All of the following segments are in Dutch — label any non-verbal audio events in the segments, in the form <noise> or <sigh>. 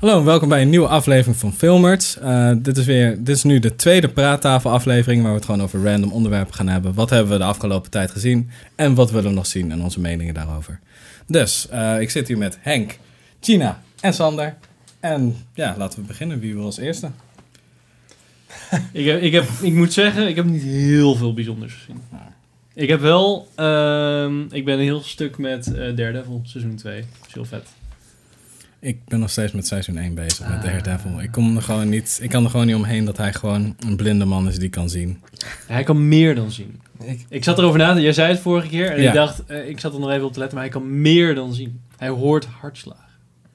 Hallo en welkom bij een nieuwe aflevering van Filmers. Eh, dit, is weer, dit is nu de tweede praattafel aflevering waar we het gewoon over random onderwerpen gaan hebben. Wat hebben we de afgelopen tijd gezien en wat willen we nog zien en onze meningen daarover. Dus, eh, ik zit hier met Henk, Gina en Sander. En ja, laten we beginnen. Wie wil als eerste? <laughs> Ik, heb, ik, heb, ik moet zeggen, ik heb niet heel veel bijzonders gezien. Ik heb wel, ehm, ik ben een heel stuk met eh, Daredevil, seizoen 2. Dat is heel vet. Ik ben nog steeds met seizoen 1 bezig met Daredevil. Ik, kom er gewoon niet, ik kan er gewoon niet omheen dat hij gewoon een blinde man is die kan zien. Hij kan meer dan zien. Ik, Ik zat erover na jij zei het vorige keer en Ja. ik dacht, eh, ik zat er nog even op te letten, maar hij kan meer dan zien. Hij hoort hartslagen.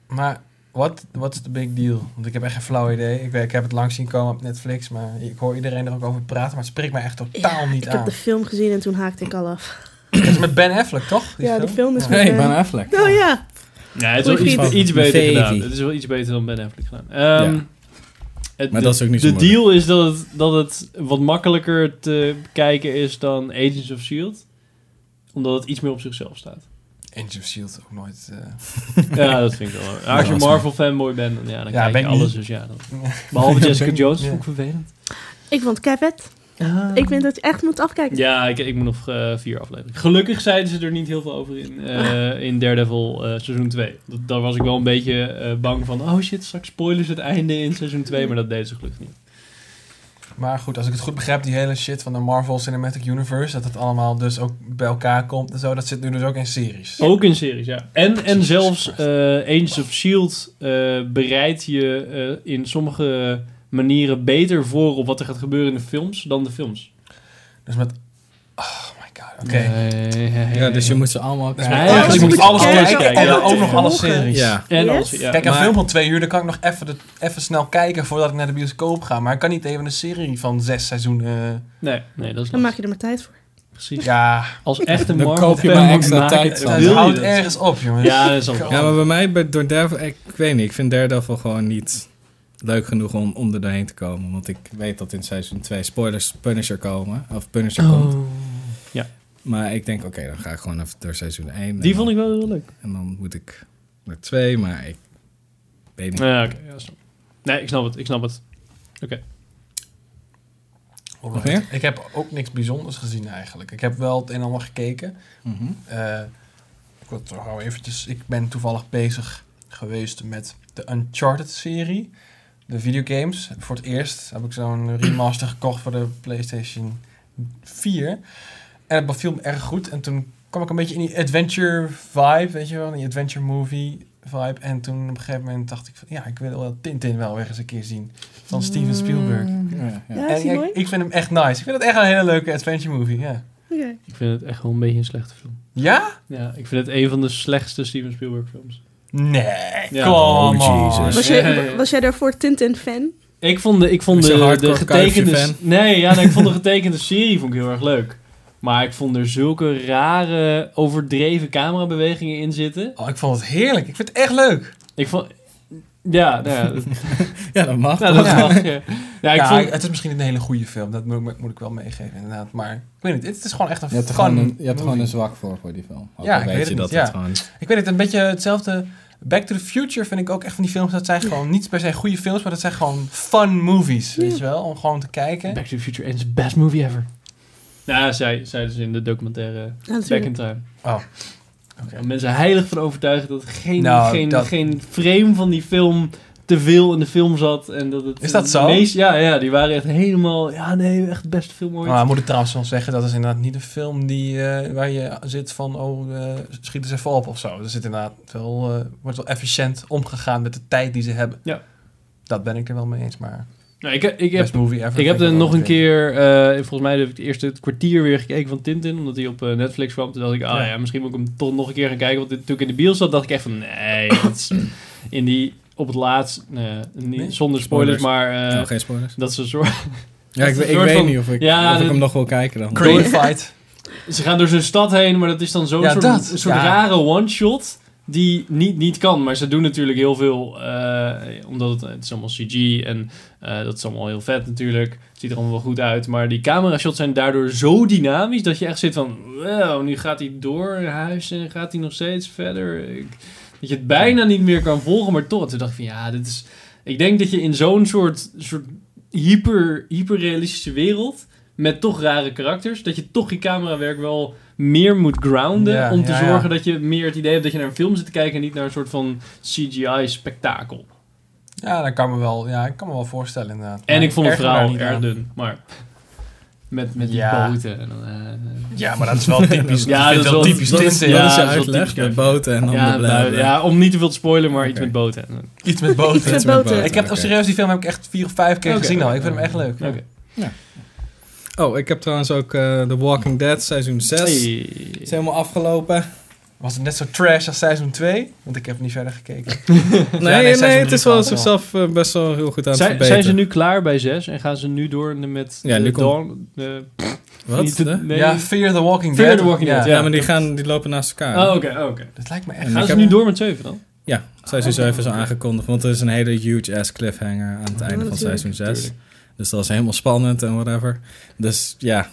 maar wat wat is de big deal? Want ik heb echt geen flauw idee. Ik, ik heb het langs zien komen op Netflix, maar ik hoor iedereen er ook over praten. Maar het spreekt mij echt totaal niet ik aan. heb de film gezien en toen haakte ik al af. Dat is met Ben Affleck, toch? Ja, die film is Ja. met- Hey, Ben Affleck. Oh ja. Ja, het is wel iets, beter gedaan. Het is wel iets beter dan Ben Affleck gedaan. Ehm, Ja. het- Maar de, dat is ook niet zo De moeilijk. deal is dat het, dat het wat makkelijker te kijken is dan Agents of S.H.I.E.L.D. Omdat het iets meer op zichzelf staat. Agent of S.H.I.E.L.D. ook nooit... eh, <laughs> Ja, dat vind ik wel. Ja, als je Ja, dat is Marvel fanboy bent, dan, ja, dan Ja, kijk ben je alles. niet. Dus ja, dan. Behalve <laughs> Jessica Ben- Jones, ja. vond ik vervelend. Ik vond het vet. Ik vind dat je echt moet afkijken. Ja, ik, ik moet nog eh, vier afleveringen. Gelukkig zeiden ze er niet heel veel over in, eh, in Daredevil eh, seizoen 2. Dat, daar was ik wel een beetje eh, bang van. Oh shit, straks spoilers het einde in seizoen 2. Maar dat deden ze gelukkig niet. Maar goed, als ik het goed begrijp, die hele shit van de Marvel Cinematic Universe, dat het allemaal dus ook bij elkaar komt en zo, dat zit nu dus ook in series. Ook in series, ja. En, en zelfs eh Agents of S.H.I.E.L.D. eh, bereidt je eh, in sommige manieren beter voor op wat er gaat gebeuren in de films dan de films. Dus met... Oh my god, oké. Ja, dus je moet ze allemaal Dus Ja, je moet moet alles alles kijken, kijken, en dan ja. ook nog alle series. Ja. En Yes? alles, ja. Kijk, een Maar- film van twee uur, dan kan ik nog even, de, even snel kijken voordat ik naar de bioscoop ga. Maar ik kan niet even een serie van zes seizoenen... Nee, nee, dat is Dan maak je er maar tijd voor. Precies. Ja, Als echte Dan Marvel koop je maar extra maken, tijd, dan het houdt ergens op, jongens. Ja, dat is ook Ja, maar bij mij, bij- door Daredevil, ik, ik weet niet, ik vind Daredevil gewoon niet leuk genoeg om, om er doorheen te komen. Want ik weet dat in seizoen 2 spoilers Punisher komen, of Punisher komt. Oh. Maar ik denk, oké, dan ga ik gewoon even door seizoen 1. Die vond ik wel heel leuk. En dan moet ik naar 2, maar ik weet niet. Ja, oké. ja, snap. Nee, ik snap het. Ik snap het. Meer? Ik heb ook niks bijzonders gezien eigenlijk. Ik heb wel het een en ander gekeken. Mhm. Eh, ik wil eventjes... Ik ben toevallig bezig geweest met de Uncharted-serie. De videogames. Voor het eerst heb ik zo'n remaster gekocht voor de PlayStation 4. En het beviel me erg goed. En toen kwam ik een beetje in die adventure vibe, weet je wel. Die adventure movie vibe. En toen op een gegeven moment dacht ik van... Ja, ik wil wel Tintin wel weer eens een keer zien. Van Steven Spielberg. Ja, ja. Ja, En ik, vind hem echt nice. Ik vind het echt een hele leuke adventure movie, ja. Oké. Ik vind het echt wel een beetje een slechte film. Ja? Ja, ik vind het een van de slechtste Steven Spielberg films. Nee, Ja. come Oh. Was, jij, was jij daarvoor Tintin-fan? Ik vond de, ik vond de, de getekende... Nee, ja, nee, ik vond de getekende serie vond ik heel erg leuk. Maar ik vond er zulke rare, overdreven camerabewegingen in zitten. Oh, ik vond het heerlijk. Ik vind het echt leuk. Ik vond... Ja, nou ja, dat, <laughs> Ja, dat mag. nou, dat Ja. mag, ja. Ja, ik ja, vond... het is misschien niet een hele goede film. Dat moet, moet ik wel meegeven, inderdaad. Maar ik weet niet, het is gewoon echt een Je hebt er gewoon een, je hebt er gewoon een zwak voor, voor die film. Ook Ja, ik weet weet je het dat niet, het ja. gewoon... Ik weet het, een beetje hetzelfde. Back to the Future vind ik ook echt van die films. Dat zijn gewoon niet per se goede films, maar dat zijn gewoon fun movies. Weet je wel, om gewoon te kijken. Back to the Future is the best movie ever. Ja, zij, zij dus in de documentaire Ja, Back in Time. Oh. Waar Mensen heilig van overtuigen dat geen, Nou, geen, dat- geen frame van die film te veel in de film zat. En dat het Is dat zo? meest- ja, ja, die waren echt helemaal... Ja, nee, echt de beste film ooit. Maar moet ik trouwens wel zeggen, dat is inderdaad niet een film die, eh, waar je zit van, oh, eh schieten ze even op of zo. Er zit inderdaad wel, eh, wordt wel efficiënt omgegaan met de tijd die ze hebben. Ja. Dat ben ik er wel mee eens, maar Nou, ik, ik heb, best ever. ik heb er nog een keer... eh, volgens mij heb ik het eerste kwartier weer gekeken van Tintin. Omdat hij op Netflix kwam. Toen dacht ik, ah Ja. ja, misschien moet ik hem toch nog een keer gaan kijken. Want dit- toen ik in de bios zat, dacht ik echt van... Nee, dat is <coughs> in die... Op het laatst, nee, niet, Nee? zonder spoilers, Spoilers. maar eh, Oh, geen spoilers. dat ze een soort... <laughs> Ja, ik, ik weet van- niet of ik, Ja, of ik hem nog wil kijken dan. Crane Fight. <laughs> Ze gaan door zo'n stad heen, maar dat is dan zo'n Ja, soort, dat. soort Ja. rare one-shot die niet, niet kan. Maar ze doen natuurlijk heel veel, eh, omdat het, het is allemaal CG en eh, dat is allemaal heel vet natuurlijk. Het ziet er allemaal wel goed uit, maar die camera-shots zijn daardoor zo dynamisch dat je echt zit van, wow, nu gaat hij door naar huis en gaat hij nog steeds verder. Ik- Dat je het bijna niet meer kan volgen, maar toch. Toen dacht ik van ja, dit is... Ik denk dat je in zo'n soort, soort hyper, hyperrealistische wereld... met toch rare karakters... dat je toch je camerawerk wel meer moet grounden... Ja, om te ja, ja. zorgen dat je meer het idee hebt dat je naar een film zit te kijken... en niet naar een soort van CGI-spektakel. Ja, dat kan me wel, ja, ik kan me wel voorstellen inderdaad. En Maar ik vond het verhaal erg dun, maar... Met, met die Ja. boten en dan... eh, Ja, maar dat is wel typisch. <laughs> Ja, dat is wel- typisch dat is- Tintin. ja, dat is uitleg, typisch de boten en dan ja, nou, ja, om niet te veel te spoilen, maar iets met boten. Iets met boten. Iets met met. Ik heb Oké. serieus, die film heb ik echt vier of vijf keer gezien al. Ik vind hem echt leuk. Oké. Oh, ik heb trouwens ook eh The Walking Dead seizoen 6. Hey. is helemaal afgelopen. Was het net zo trash als seizoen 2? Want ik heb niet verder gekeken. <laughs> Nee, nee, nee, het is wel zichzelf eh, best wel heel goed aan het Zijn, verbeteren. zijn ze nu klaar bij 6 en gaan ze nu door met Ja, de nu komt- Dawn? de- Wat? de- nee. Ja, Fear the Walking Fear Dead. the Walking Dead, Ja, maar die, gaan, die lopen naast elkaar. Oh, oké, oh, oké. Dat lijkt me echt... En Gaan ik ze heb- nu door met 7 dan? Ja, seizoen 7 is al aangekondigd, want er is een hele huge ass cliffhanger aan het einde van seizoen 6. tuurlijk. Dus dat is helemaal spannend en whatever. Dus ja,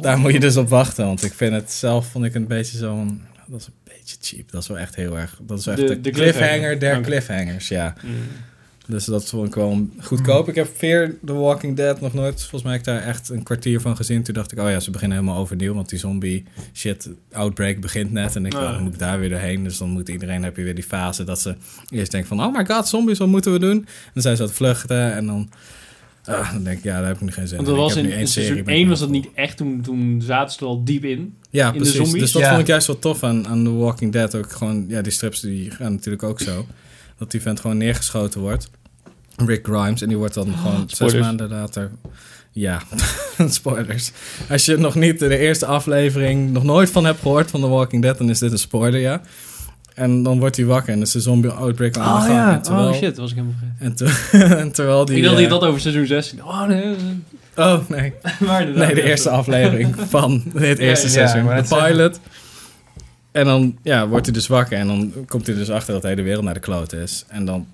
daar moet je dus op wachten. Want ik vind het zelf, vond ik een beetje zo'n... Dat is een beetje cheap. Dat is wel echt heel erg... Dat is echt De- de, de cliffhanger, cliffhanger. der cliffhangers, ja. Mm. Dus dat vond ik wel goedkoop. Ik heb Fear The Walking Dead nog nooit... Volgens mij heb ik daar echt een kwartier van gezien. Toen dacht ik, oh ja, ze beginnen helemaal overnieuw. Want die zombie shit outbreak begint net. En ik Ah. dan moet ik daar weer doorheen. Dus dan moet iedereen, heb je weer die fase dat ze eerst denken van... Oh my god, zombies, wat moeten we doen? En dan zijn ze aan het vluchten en dan... ah, dan denk ik, ja, daar heb ik nu geen zin Want dat was heb in, één seizoen ben ik 1 was dat niet echt, toen, toen zaten ze er al diep in. Ja, in de precies. zombies? Dus dat Ja. vond ik juist wel tof aan, aan The Walking Dead. Ook gewoon, ja, die strips die gaan natuurlijk ook zo. Dat die vent gewoon neergeschoten wordt. Rick Grimes. En die wordt dan gewoon zes maanden later... Ja, <laughs> spoilers. Als je nog niet de eerste aflevering nog nooit van hebt gehoord van The Walking Dead, dan is dit een spoiler, ja. En dan wordt hij wakker en is de zombie outbreak aan de Oh gang. ja, En terwijl, oh shit, was ik helemaal vergeten. En, ter- <laughs> en terwijl die... ik dacht eh, dat over seizoen 6 Oh nee, Oh, nee. <laughs> maar inderdaad. Nee, de eerste aflevering <laughs> van dit eerste seizoen. de pilot. En dan ja, wordt hij dus wakker en dan komt hij dus achter dat de hele wereld naar de kloot is. En dan,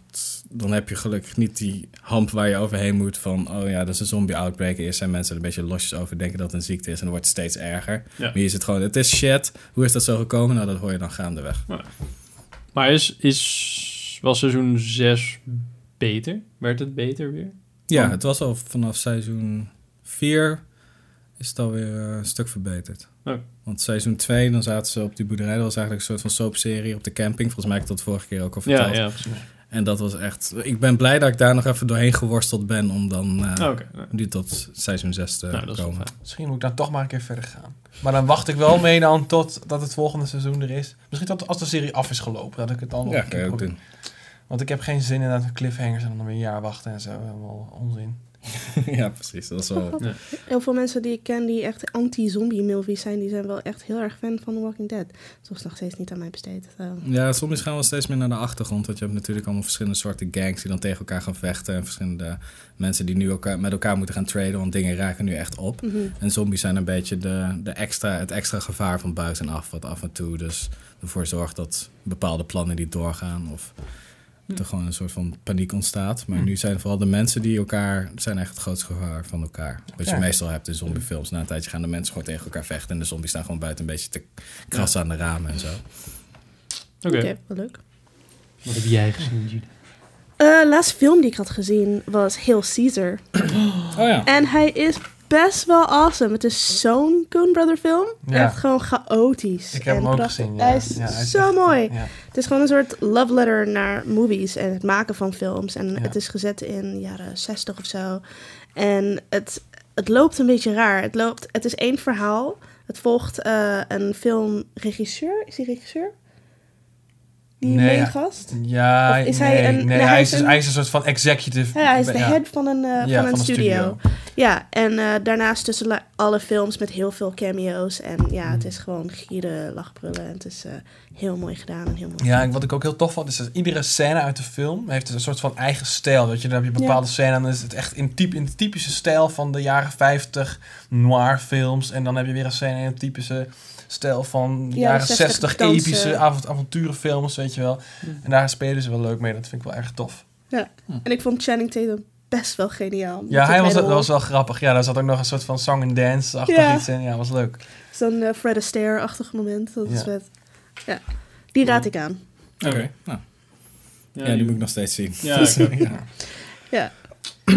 dan heb je gelukkig niet die hamp waar je overheen moet van... oh ja, dat is een zombie-outbreak. Eerst zijn mensen er een beetje losjes over, denken dat het een ziekte is... en dan wordt het steeds erger. Ja. Maar hier is het gewoon, het is shit. Hoe is dat zo gekomen? Nou, dat hoor je dan gaandeweg. Maar is, is, was seizoen 6 beter? Werd het beter weer? Ja, het was al vanaf seizoen 4 is het alweer eh, een stuk verbeterd. Oh. Want seizoen 2, dan zaten ze op die boerderij. Dat was eigenlijk een soort van soapserie op de camping. Volgens mij heb ik dat vorige keer ook al Ja, verteld. ja, precies. En dat was echt... Ik ben blij dat ik daar nog even doorheen geworsteld ben... om dan nou, nu tot seizoen 6 te nou, dat is wel komen. Misschien moet ik dan toch maar een keer verder gaan. Maar dan wacht ik wel mee dan tot dat het volgende seizoen er is. Misschien tot als de serie af is gelopen, dat ik het dan nog Ja, een kan keer je ook probeer. doen. Want ik heb geen zin in dat cliffhangers en dan weer een jaar wachten en zo. Helemaal onzin. <laughs> ja, precies. Dat is wel... Heel veel mensen die ik ken die echt anti-zombie movies zijn, die zijn wel echt heel erg fan van The Walking Dead. Dat is nog steeds niet aan mij besteed. Zo. Ja, soms gaan we steeds meer naar de achtergrond. Want je hebt natuurlijk allemaal verschillende soorten gangs die dan tegen elkaar gaan vechten. En verschillende mensen die nu elkaar, met elkaar moeten gaan traden. Want dingen raken nu echt op. Mhm. En zombies zijn een beetje de, de extra, het extra gevaar van buitenaf. Wat af en toe dus ervoor zorgt dat bepaalde plannen niet doorgaan. Of dat er gewoon een soort van paniek ontstaat. Maar Hm. nu zijn vooral de mensen die elkaar... zijn echt het grootste gevaar van elkaar. Wat je Ja. meestal hebt in zombiefilms. Na een tijdje gaan de mensen gewoon tegen elkaar vechten. En de zombies staan gewoon buiten een beetje te krassen aan de ramen en zo. Oké, Oké, wel leuk. wat heb jij gezien, Gina? Eh, De laatste film die ik had gezien was Hail Caesar. Oh ja. En hij is best wel awesome. Het is zo'n Coen Brother film. Ja. Echt gewoon chaotisch. Ik heb en hem ook prachtig. gezien. Ja. Hij is Ja, hij is zo echt- mooi. Het is gewoon een soort love letter naar movies en het maken van films. En het is gezet in de jaren 60 of zo. En het, het loopt een beetje raar. Het, loopt, het is één verhaal. Het volgt eh, een filmregisseur. Is hij regisseur? Die Nee, ja. Of is nee, hij een- nee, nee, hij, is, is een- hij is een soort van executive. Ja, hij is de ja. head van een, eh, Ja, van een studio. Ja, en eh, daarnaast tussen alle films met heel veel cameo's. En ja, Hmm. het is gewoon gieren, lachbrullen. En het is eh, heel mooi gedaan en heel mooi. Ja, en wat ik ook heel tof vond, is dat iedere scène uit de film heeft een soort van eigen stijl. Weet je, dan heb je bepaalde scènes en dan is het echt in, typ, in de typische stijl van de jaren 50 noir films. En dan heb je weer een scène in een typische stijl van de Jaren jaren 60 60 dansen. epische avont- avonturenfilms, weet je wel. En daar spelen ze wel leuk mee, dat vind ik wel erg tof. En ik vond Channing Tatum best wel geniaal. Ja, hij was, dat was wel grappig. Ja, daar zat ook nog een soort van song and dance-achtig Ja. iets in. Ja, was leuk. Zo'n eh, Fred Astaire-achtig moment. Dat is Ja. vet. Ja, die raad ik aan. Oké, nou. Ja, die moet ik nog steeds zien. Ja, <laughs> ja. <clears throat>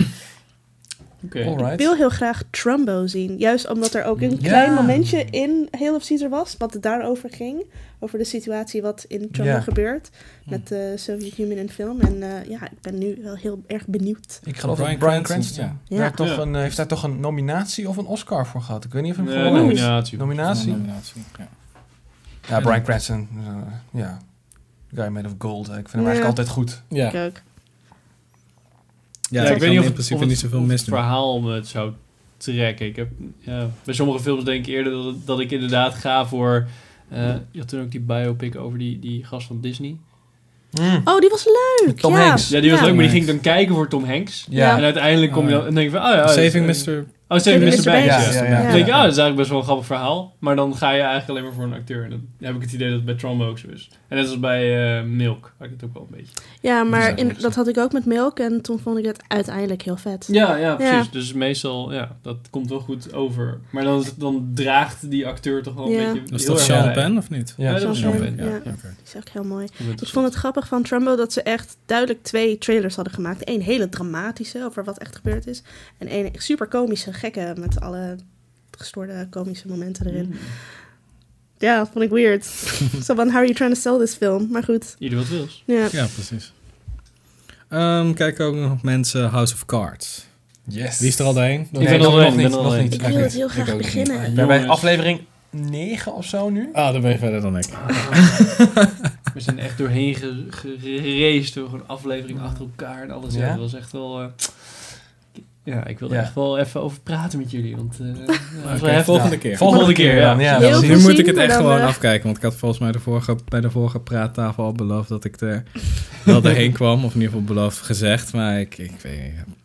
Ik wil heel graag Trumbo zien. Juist omdat er ook een Ja. klein momentje in Hail of Caesar was. Wat het daarover ging. Over de situatie wat in Trumbo Ja. gebeurt. Met de Soviet Union in film. En eh, ja, ik ben nu wel heel erg benieuwd. Ik geloof Brian dat Brian Cranston, Cranston ja. daar Ja. toch Ja. een, eh, heeft daar toch een nominatie of een Oscar voor gehad. Ik weet niet of hij hem Nee, heeft. nominatie. Nominatie? Nominatie, ja. Ja, Brian Cranston. eh, ja. Guy made of gold. Ik vind hem Ja. eigenlijk altijd goed. Ja, Ik ook. Ja, Ja, ik weet niet of, in het- principe of het, niet zoveel of mis het verhaal me het zou trekken. Ik heb, ja, bij sommige films denk ik eerder dat, dat ik inderdaad ga voor... eh je had toen ook die biopic over die, die gast van Disney. Oh, die was leuk. Tom ja. Hanks. Ja, die was Ja. leuk, maar die ging dan kijken voor Tom Hanks. Ja. En uiteindelijk kom je Oh, dan en denk je van, oh ja... Saving Mr. Oh, Saving Mr. Mr. Banks. Ja, Ja, ja, Dan denk je, oh, dat is eigenlijk best wel een grappig verhaal. Maar dan ga je eigenlijk alleen maar voor een acteur. En dan heb ik het idee dat het bij Trumbo ook zo is. En net als bij eh, Milk, had ik het ook wel een beetje. Ja, maar in, dat had ik ook met Milk. En toen vond ik het uiteindelijk heel vet. Ja, ja, precies. Ja. Dus meestal, ja, dat komt wel goed over. Maar dan, dan draagt die acteur toch wel een beetje Was dat Sean. Penn of niet? Ja, dat was Sean Penn, ja. Oké. Die is ook heel mooi. Ik vond het grappig van Trumbo dat ze echt duidelijk twee trailers hadden gemaakt. Eén hele dramatische over wat echt gebeurd is. En één super komische, gekke met alle gestoorde komische momenten erin. Mm. Ja, dat vond ik weird. <laughs> Zo van, how are you trying to sell this film? Maar goed, Ieder wat wils. ja. Ja, precies. Ehm kijk ook nog mensen House of Cards. Yes. Wie is er al doorheen? Ik ben er nog niet, nog niet. Ik wil het heel graag beginnen. Ik ben bij aflevering 9 of zo nu. Ah, dan ben je verder dan ik. <laughs> We zijn echt doorheen ge- ge- geraced door gewoon aflevering achter elkaar en alles. Ja, Ja? dat was echt wel... eh, ja, ik wilde Ja. echt wel even over praten met jullie. Want eh, <laughs> volgende keer. Volgende keer, ja. dan, ja. Nu moet ik het echt gewoon afkijken. Want ik had volgens mij de vorige, bij de vorige praattafel al beloofd dat ik er wel <laughs> doorheen kwam. Of in ieder geval beloofd gezegd. Maar ik, ik weet niet.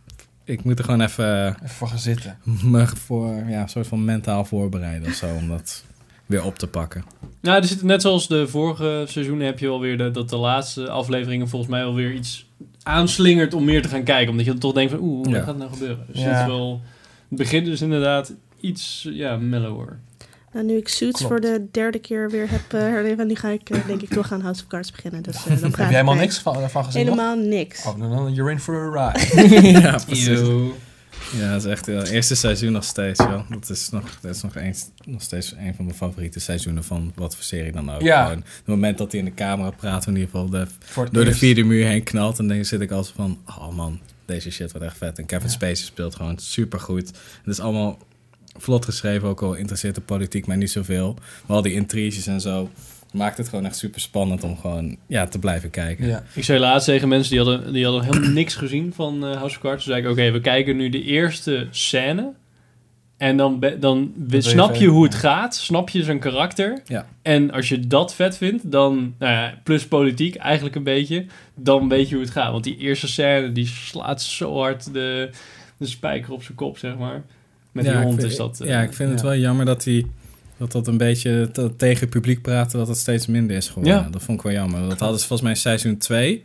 Ik moet er gewoon even Even voor gaan zitten. me voor, ja, een soort van mentaal voorbereiden of zo. Om dat weer op te pakken. Nou, er zit, net zoals de vorige seizoenen heb je wel weer de, dat de laatste afleveringen volgens mij wel weer iets aanslingert om meer te gaan kijken. Omdat je dan toch denkt van, oeh, wat Ja. gaat nou gebeuren? Dus Ja. het is wel... Het begint dus inderdaad iets ja, mellower. Nou, nu ik Suits Klopt. voor de derde keer weer heb uh, herleven, nu ga ik uh, denk ik toch aan House of Cards beginnen. Dus uh, dan praat Heb jij helemaal ik niks van, van gezien? nog? Helemaal niks. Oh, dan, dan you're in for a ride. <laughs> ja, precies. Ja, dat is echt het eerste seizoen nog steeds, joh. Dat is nog, dat is nog, eens, nog steeds een van mijn favoriete seizoenen van wat voor serie dan ook. Ja. Gewoon, het moment dat hij in de camera praat, in ieder geval de, door de vierde muur heen knalt. En dan zit ik altijd van, oh man, deze shit wordt echt vet. En Kevin Spacey speelt gewoon super goed. Het is allemaal vlot geschreven, ook al interesseert de politiek mij niet zoveel. Maar al die intriges en zo maakt het gewoon echt super spannend om gewoon ja, te blijven kijken. Ja. Ik zei laatst tegen mensen die hadden, die hadden helemaal <clears throat> niks gezien van eh, House of Cards. Toen zei ik, oké, we kijken nu de eerste scène. En dan, dan snap je hoe het gaat. Snap je zijn karakter. Ja. En als je dat vet vindt, dan, nou ja, plus politiek eigenlijk een beetje, dan weet je hoe het gaat. Want die eerste scène, die slaat zo hard de, de spijker op zijn kop, zeg maar. Met Ja, die ik hond vind- is dat... eh, ja, ik vind het wel jammer dat hij dat dat een beetje te- tegen het publiek praten, dat het steeds minder is geworden. Ja. Dat vond ik wel jammer. Dat hadden ze volgens mij in seizoen 2.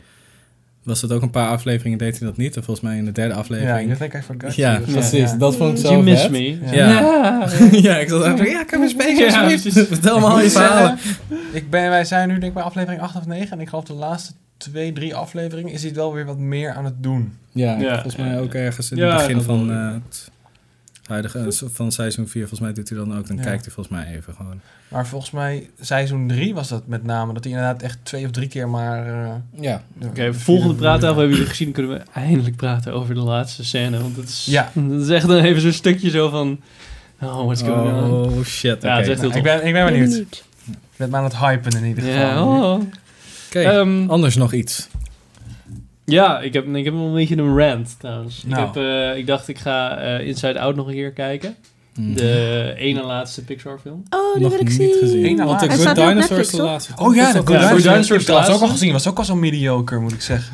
Was het ook een paar afleveringen, deed hij dat niet. En volgens mij in de derde Ja, aflevering. you think I forgot Ja, precies. Ja. Dat vond ik zo You miss vet. me. Ja. Ja. <laughs> ja, ik zat eigenlijk, ja, ik heb een beetje Ja, alsjeblieft. precies. Vertel me al je verhalen. Ik ben, wij zijn nu denk ik bij aflevering 8 of 9. En ik geloof de laatste twee, drie afleveringen is hij het wel weer wat meer aan het doen. Ja, Ja. volgens mij ook ergens in Ja, het begin dat van. Huidige, van seizoen 4. Volgens mij doet hij dan ook. Dan Ja. kijkt hij volgens mij even gewoon. Maar volgens mij seizoen 3 was dat met name. Dat hij inderdaad echt twee of drie keer maar... eh, Ja. de- Oké, de volgende praattafel hebben jullie gezien. Kunnen we eindelijk praten over de laatste scène. Want het is, Ja. <laughs> dat is echt dan even zo'n stukje zo van... Oh, what's going on? Oh shit. Ja, het is Oké, echt heel Nou, ik, ben, ik ben Ben benieuwd. Ik ben me aan het hypen in ieder geval. Ja, oh. Oké, Ehm, anders nog iets. Ja ik, heb, ik heb wel een beetje een rant trouwens. Nou. Ik, heb, eh, ik dacht, ik ga eh, Inside Out nog een keer kijken. Mhm. De ene laatste Pixar film. Oh, die nog wil ik niet zien. gezien. Want de laatste. Good Dinosaurs de laatste. Oh ja, de Good Ja, Good Dinosaurs. Dinosaurs Ik heb trouwens ook laatste. al gezien. Was ook al zo mediocre, moet ik zeggen.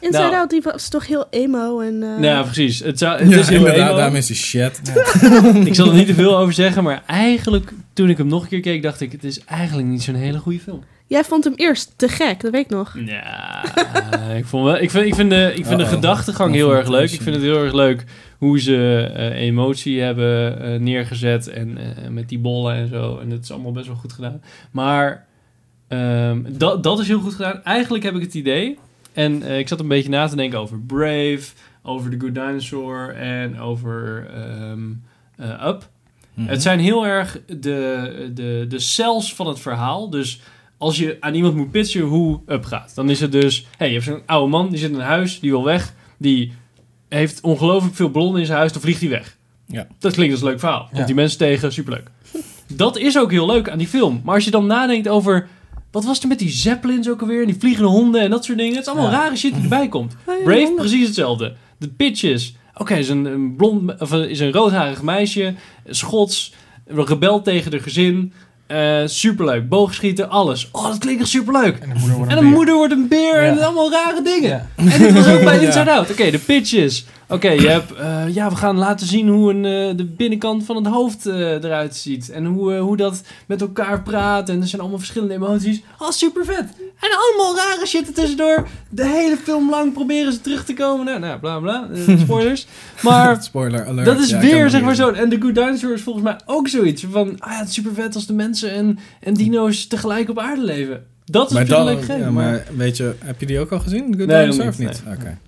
Inside Nou. Out, die was toch heel emo en... eh, Nou ja, precies. Het, zou, het Ja, is heel inderdaad, emo. daarom is die shit. <laughs> Ik zal er niet te veel over zeggen, maar eigenlijk toen ik hem nog een keer keek, dacht ik, het is eigenlijk niet zo'n hele goede film. Jij vond hem eerst te gek, dat weet ik nog. Ja, <laughs> ik, vond wel, ik vind, ik vind de, ik vind de gedachtegang heel erg leuk. Ik vind het heel erg leuk hoe ze eh, emotie hebben eh, neergezet en eh, met die bollen en zo. En het is allemaal best wel goed gedaan. Maar Ehm, dat, dat is heel goed gedaan. Eigenlijk heb ik het idee, en eh, ik zat een beetje na te denken over Brave, over The Good Dinosaur en over ehm, eh, Up. Mhm. Het zijn heel erg de, de, de cells van het verhaal. Dus als je aan iemand moet pitchen hoe Up gaat, dan is het dus... hey, je hebt zo'n oude man, die zit in een huis, die wil weg. Die heeft ongelooflijk veel ballonnen in zijn huis, dan vliegt hij weg. Ja. Dat klinkt als een leuk verhaal. Komt Ja. die mensen tegen, superleuk. Dat is ook heel leuk aan die film. Maar als je dan nadenkt over... Wat was er met die zeppelins ook alweer? En die vliegende honden en dat soort dingen. Het is allemaal Ja. rare shit die erbij komt. Brave, precies hetzelfde. De pitches. Oké, is een, een blond, of is een roodharig meisje, Schots, rebel tegen de gezin. Eh, superleuk, boogschieten, alles. Oh, dat klinkt echt superleuk. En de moeder wordt En een beer. moeder wordt een beer en allemaal rare dingen. Ja. En dit was ook bij. <laughs> Inside Out. Oké, de pitches. Oké, je hebt... eh, ja, we gaan laten zien hoe een, eh, de binnenkant van het hoofd eh, eruit ziet. En hoe, hoe dat met elkaar praat. En er zijn allemaal verschillende emoties. Oh, super vet. En allemaal rare shit er tussendoor. De hele film lang proberen ze terug te komen. Nou, nou bla bla. <laughs> spoilers. Maar... Spoiler alert. Dat is Ja, weer, zeg maar zo. En The Good Dinosaur is volgens mij ook zoiets. Van, ah ja, het is super vet als de mensen en, en dino's tegelijk op aarde leven. Dat is Maar, dan, leuk ja, maar, weet je, heb je die ook al gezien? The Good Nee, Dinosaur of niet, niet? nee. Oké.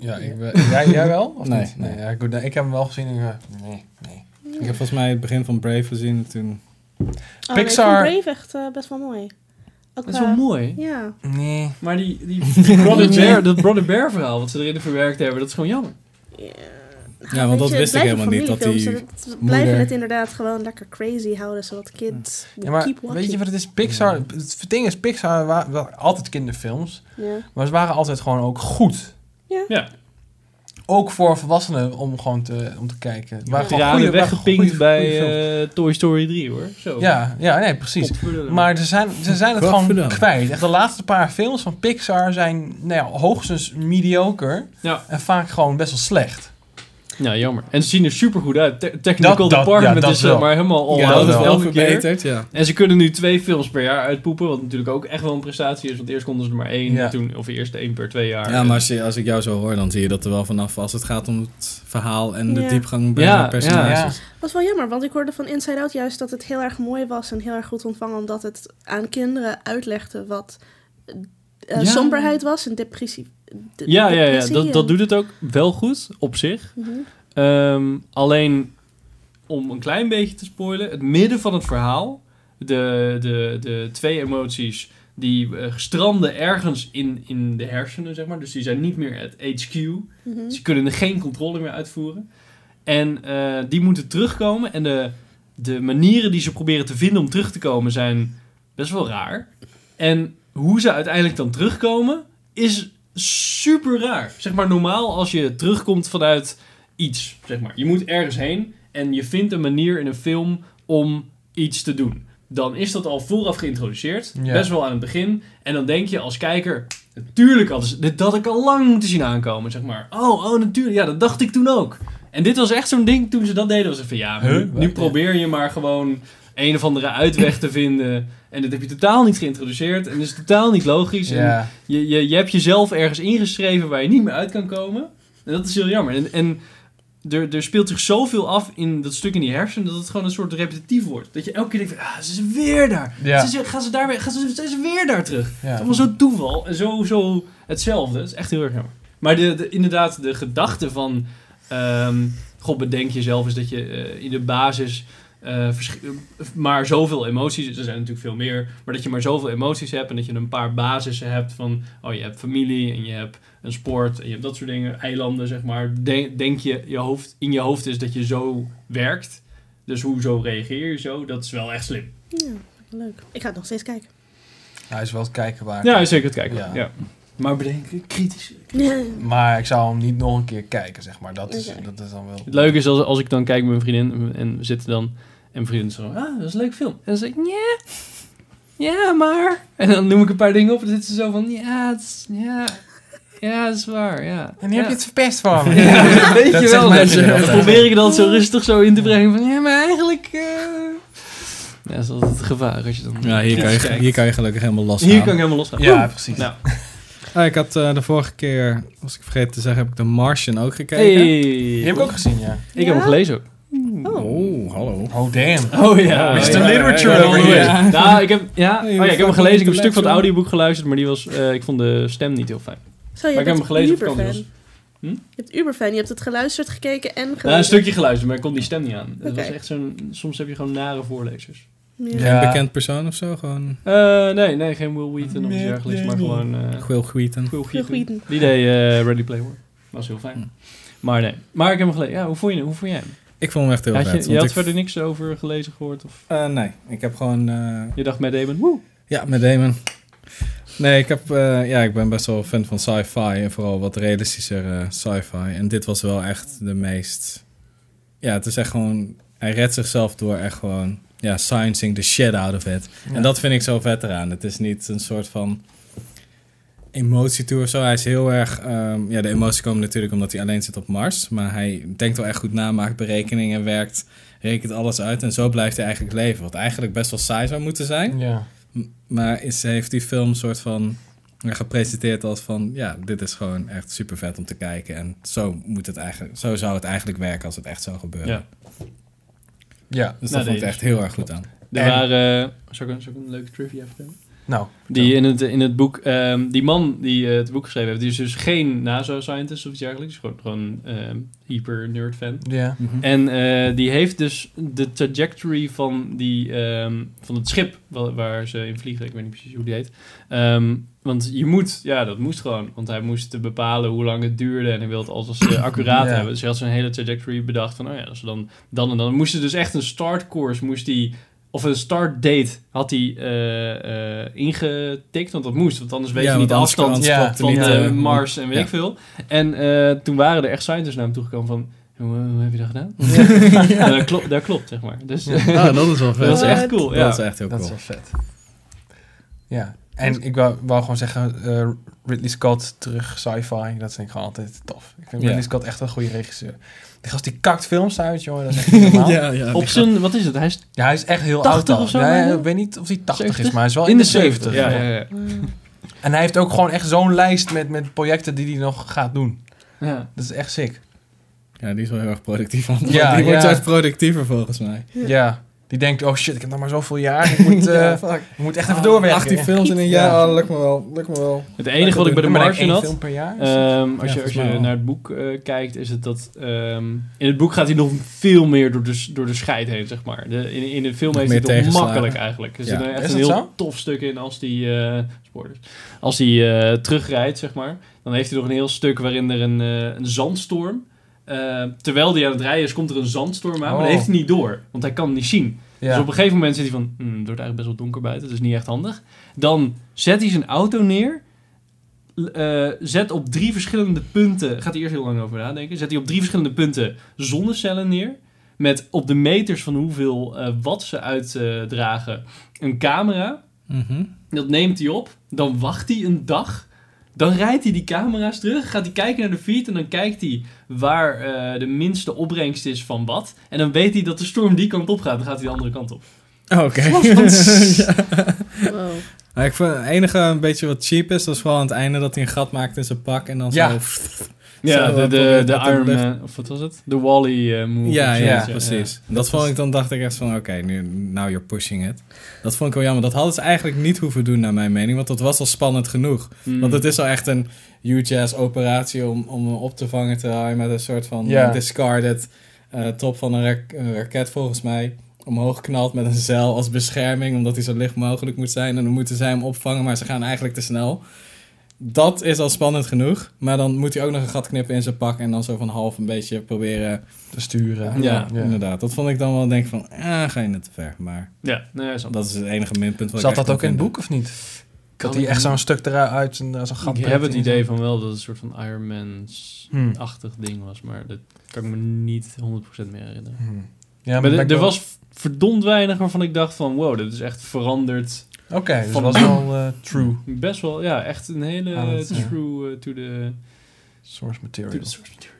Ja, ik, jij, jij wel? Of Nee, niet? nee. ja, ik heb hem wel gezien. en, eh, nee, nee. Ik heb volgens mij het begin van Brave gezien toen... Oh, Pixar- Nee, ik Brave echt eh, best wel mooi. Ook, dat is wel eh, mooi. Ja. Nee. Maar die, die, <laughs> die Brother Bear, dat Brother Bear verhaal wat ze erin verwerkt hebben, dat is gewoon jammer. Ja, Ja, want dat je, wist ik helemaal niet, dat blijven die het blijven het inderdaad gewoon lekker crazy houden, zodat kids Ja, maar weet je wat het is? Pixar, het ding is, Pixar waren wel altijd kinderfilms, Ja. maar ze waren altijd gewoon ook goed. Ja. Ja. Ook voor volwassenen om gewoon te, om te kijken. Gewoon Tranen goede- weggepinkt goede- bij eh, Toy Story 3 hoor. Zo. ja, ja, nee, precies. Maar ze zijn, ze zijn het gewoon kwijt. Echt de laatste paar films van Pixar zijn nou ja, hoogstens mediocre Ja. en vaak gewoon best wel slecht. Ja, jammer. En ze zien er super goed uit. Te- technical Dat- dat- department ja, dat is wel. maar helemaal all ja, dat elke keer. verbeterd, ja. En ze kunnen nu twee films per jaar uitpoepen, wat natuurlijk ook echt wel een prestatie is. Want eerst konden ze er maar één, Ja. toen, of eerst één per twee jaar. Ja, maar als, je, als ik jou zo hoor, dan zie je dat er wel vanaf als het gaat om het verhaal en de diepgang bij Ja, de personages. ja. was wel jammer, want ik hoorde van Inside Out juist dat het heel erg mooi was en heel erg goed ontvangen, omdat het aan kinderen uitlegde wat eh, Ja. somberheid was en depressie. De- Ja, ja, ja. Dat, dat doet het ook wel goed op zich. Mhm. Ehm, alleen om een klein beetje te spoilen, het midden van het verhaal, de, de, de twee emoties die eh, stranden ergens in, in de hersenen, zeg maar. Dus die zijn niet meer het HQ. Mhm. Ze kunnen er geen controle meer uitvoeren. En eh, die moeten terugkomen. En de, de manieren die ze proberen te vinden om terug te komen zijn best wel raar. En hoe ze uiteindelijk dan terugkomen is super raar. Zeg maar normaal als je terugkomt vanuit iets. Zeg maar. Je moet ergens heen en je vindt een manier in een film om iets te doen. Dan is dat al vooraf geïntroduceerd. Ja. Best wel aan het begin. En dan denk je als kijker... Natuurlijk hadden ze... Dit had ik al lang moeten zien aankomen, zeg maar. Oh, oh, natuurlijk. Ja, dat dacht ik toen ook. En dit was echt zo'n ding toen ze dat deden. Was het van, ja, nu, Huh? nu Wat? probeer je maar gewoon een of andere uitweg te vinden. En dat heb je totaal niet geïntroduceerd. En dat is totaal niet logisch. En Ja. je, je, je hebt jezelf ergens ingeschreven waar je niet meer uit kan komen. En dat is heel jammer. En, en er, er speelt zich zoveel af in dat stuk in die hersenen... dat het gewoon een soort repetitief wordt. Dat je elke keer denkt, ah, ze is weer daar. Ja. Ze, is- gaan ze daar weer, gaan ze, ze is weer daar terug. Het is Ja. allemaal zo toeval en zo, zo hetzelfde. Het is echt heel erg jammer. Maar de, de, inderdaad, de gedachte van... ehm God, bedenk jezelf is dat je eh, in de basis... eh, eh, maar zoveel emoties, er zijn natuurlijk veel meer, maar dat je maar zoveel emoties hebt en dat je een paar basissen hebt van, oh je hebt familie en je hebt een sport en je hebt dat soort dingen, eilanden zeg maar. Denk, denk je, je hoofd, in je hoofd is dat je zo werkt, dus hoezo reageer je zo, dat is wel echt slim. Ja, leuk. Ik ga het nog steeds kijken. Hij is wel het kijken waard. Ja, zeker het kijken. Ja. Ja. Maar bedenken, kritisch. <laughs> Maar ik zou hem niet nog een keer kijken, zeg maar. Dat is, dat is dan wel... Het leuke is als, als ik dan kijk met mijn vriendin en we zitten dan en mijn vriendin zo, ah, dat is een leuke film. En dan zeg ik, ja, ja, maar. En dan noem ik een paar dingen op en dan zitten ze zo van, ja, het is, ja, ja, dat is waar, ja. En nu ja. heb je het verpest van <laughs> me. Ja, weet je wel. mijn Dan probeer ik dan zo rustig zo in te brengen van, ja, maar eigenlijk... eh Ja, dat is altijd het gevaar als je dan... Ja, hier kan, je, hier kan je gelukkig helemaal los Hier kan ik helemaal losgaan. Ja, precies. Nou. <laughs> Ah, ik had eh, de vorige keer, was ik vergeten te zeggen, heb ik The Martian ook gekeken. Hey. Die heb ik ook gezien, ja. Ik heb hem gelezen ook. Oh. Oh. Oh, hallo. Oh, damn. Oh ja. Mr. ja, Literature ja, over ja, here. ja. Nou, ik heb, ja, oh, ja, ik heb hem gelezen. Ik heb een stuk van het audioboek geluisterd, maar die was, eh, ik vond de stem niet heel fijn. Zo, je Maar ik heb hem gelezen op vakantie. Hm? Je hebt Uberfan. Je hebt het geluisterd, gekeken en gelezen. Nou, een stukje geluisterd, maar ik kon die stem niet aan. Het Oké. was echt zo'n, soms heb je gewoon nare voorlezers. Ja. Ja. Een bekend persoon of zo? Gewoon Eh, nee, nee, geen Will Wheaton of iets dergelijks, maar gewoon eh Quill Wheaton. Will Will Wheaton. Die deed eh, Ready Player One. Was heel fijn. Hm. Maar nee. Maar ik heb hem gelezen. Ja, hoe vond je, hoe vond jij hem? Ik vond hem echt heel Had je, je had ik- verder niks over gelezen gehoord? Of? Eh, nee, ik heb gewoon... eh, Je dacht met Damon, woe. Ja, met Damon. Nee, ik, heb, eh, ja, ik ben best wel fan van sci-fi en vooral wat realistischer sci-fi. En dit was wel echt de meest... Ja, het is echt gewoon... Hij redt zichzelf door echt gewoon... Ja, sciencing the shit out of it. Ja. En dat vind ik zo vet eraan. Het is niet een soort van emotie toe of zo. Hij is heel erg... ehm, ja, de emoties komen natuurlijk omdat hij alleen zit op Mars. Maar hij denkt wel echt goed na, maakt berekeningen, werkt, rekent alles uit. En zo blijft hij eigenlijk leven. Wat eigenlijk best wel saai zou moeten zijn. Ja. Maar is, heeft die film een soort van gepresenteerd als van... ja, dit is gewoon echt super vet om te kijken. En zo, moet het eigenlijk, zo zou het eigenlijk werken als het echt zou gebeuren. Ja. Ja. Dus Nou, dat vond ik echt heel erg goed aan. Er En- waren... eh, Zal ik, een- zal ik een leuke trivia vertellen? Nou. Die in het, in het boek, ehm, die man die eh, het boek geschreven heeft, die is dus geen NASA-scientist of iets dergelijks. Die is gewoon, gewoon ehm, hyper-nerd-fan. Ja. En eh, die heeft dus de trajectory van, die, ehm, van het schip wa- waar ze in vliegen, ik weet niet precies hoe die heet. Ehm, want je moet, ja, dat moest gewoon. Want hij moest bepalen hoe lang het duurde en hij wilde het alles eh, <clears throat> accuraat Ja. hebben. Dus hij had zijn hele trajectory bedacht van, oh ja, als we dan, dan en dan. Moest dus echt een startcourse, moest hij, of een startdate had hij eh, eh, ingetikt, want dat moest. Want anders weet Ja, je niet de afstand Ja, van niet, eh, Mars en weet ja. ik veel. En eh, toen waren er echt scientists naar hem toegekomen van... Hoe, hoe heb je dat gedaan? <laughs> Ja, dat, klopt, dat klopt, zeg maar. Dus Ah, dat is wel vet. <laughs> dat is echt cool, ja. Dat is echt heel Dat cool. is wel vet. Ja. En ik wou, wou gewoon zeggen, Ridley Scott terug sci-fi. Dat vind ik gewoon altijd tof. Ik vind. Ridley Scott echt een goede regisseur. Die gast die kakt films uit, joh. Dat is echt niet <laughs> normaal. ja. ja, Op zijn, wat is het? Hij is hij is echt heel 80 oud al. of zo, Ja, bijna? ik weet niet of hij 80 is, 70? maar hij is wel in de 70. Ja, ja, ja. En hij heeft ook gewoon echt zo'n lijst met, met projecten die hij nog gaat doen. ja. Dat is echt sick. Ja, die is wel heel erg productief. <laughs> Want Ja, die wordt ja. juist productiever volgens mij. Ja. Die denkt, oh shit, ik heb nog maar zoveel jaar. Ik moet, <laughs> eh, fuck. ik moet echt even doorwerken. 18 films in een jaar, Ja. oh, lukt me wel. Lukt me wel. Het enige wat ik bij de één had... film per jaar? ehm, als Ja, je, als je wel. naar het boek eh, kijkt, is het dat... ehm, in het boek gaat hij nog veel meer door de, door de scheid heen, zeg maar. De, in, in de film heeft hij het makkelijk eigenlijk. Er zit er echt Is een heel zo? tof stuk in als hij... eh spoilers. Als hij eh, terugrijdt, zeg maar. Dan heeft hij nog een heel stuk waarin er een, een zandstorm... eh, terwijl hij aan het rijden is, komt er een zandstorm aan. Maar Oh. dat heeft hij niet door. Want hij kan het niet zien. Ja. Dus op een gegeven moment zit hij van, hm, het wordt eigenlijk best wel donker buiten, dat is niet echt handig. Dan zet hij zijn auto neer, eh, zet op drie verschillende punten, gaat hij eerst heel lang over nadenken, zet hij op drie verschillende punten zonnecellen neer, met op de meters van hoeveel eh, watt ze uitdragen een camera. Mhm. Dat neemt hij op, dan wacht hij een dag. Dan rijdt hij die camera's terug, gaat hij kijken naar de feed en dan kijkt hij waar eh, de minste opbrengst is van wat. En dan weet hij dat de storm die kant op gaat, dan gaat hij de andere kant op. Oh, Oké. <laughs> Ja. Wow. Maar ik vind het enige een beetje wat cheap is, dat is vooral aan het einde dat hij een gat maakt in zijn pak en dan Ja. zo... <laughs> Ja, de, de, de Iron Man, of wat was het? De Wally eh move. Ja, ja, precies. Dat vond ik, dan dacht ik echt van, oké, nu now you're pushing it. Dat vond ik wel jammer. Dat hadden ze eigenlijk niet hoeven doen, naar mijn mening, want dat was al spannend genoeg. Mm. Want het is al echt een huge-ass operatie om, om hem op te vangen, terwijl hij met een soort van discarded eh, top van een raket, volgens mij, omhoog knalt met een zeil als bescherming, omdat hij zo licht mogelijk moet zijn. En dan moeten zij hem opvangen, maar ze gaan eigenlijk te snel. Dat is al spannend genoeg, maar dan moet hij ook nog een gat knippen in zijn pak en dan zo van half een beetje proberen te sturen. ja, Ja. inderdaad. Dat vond ik dan wel denk van, ah, ga je net te ver. Maar Ja, nee, zo. dat is het enige minpunt wat Zat ik dat ook in het boek of niet? Dat hij echt zo'n stuk eruit uit zijn, uit zijn gat Ik heb het idee van wel dat het een soort van Iron Man-achtig Hmm. ding was, maar dat kan ik me niet 100% meer herinneren. Hmm. Ja, maar ben er- er was verdomd weinig waarvan ik dacht van, wow, dit is echt veranderd. Oké, dus dat was wel eh, true Best wel, ja, echt een hele true eh, to, the, source to material. the source material.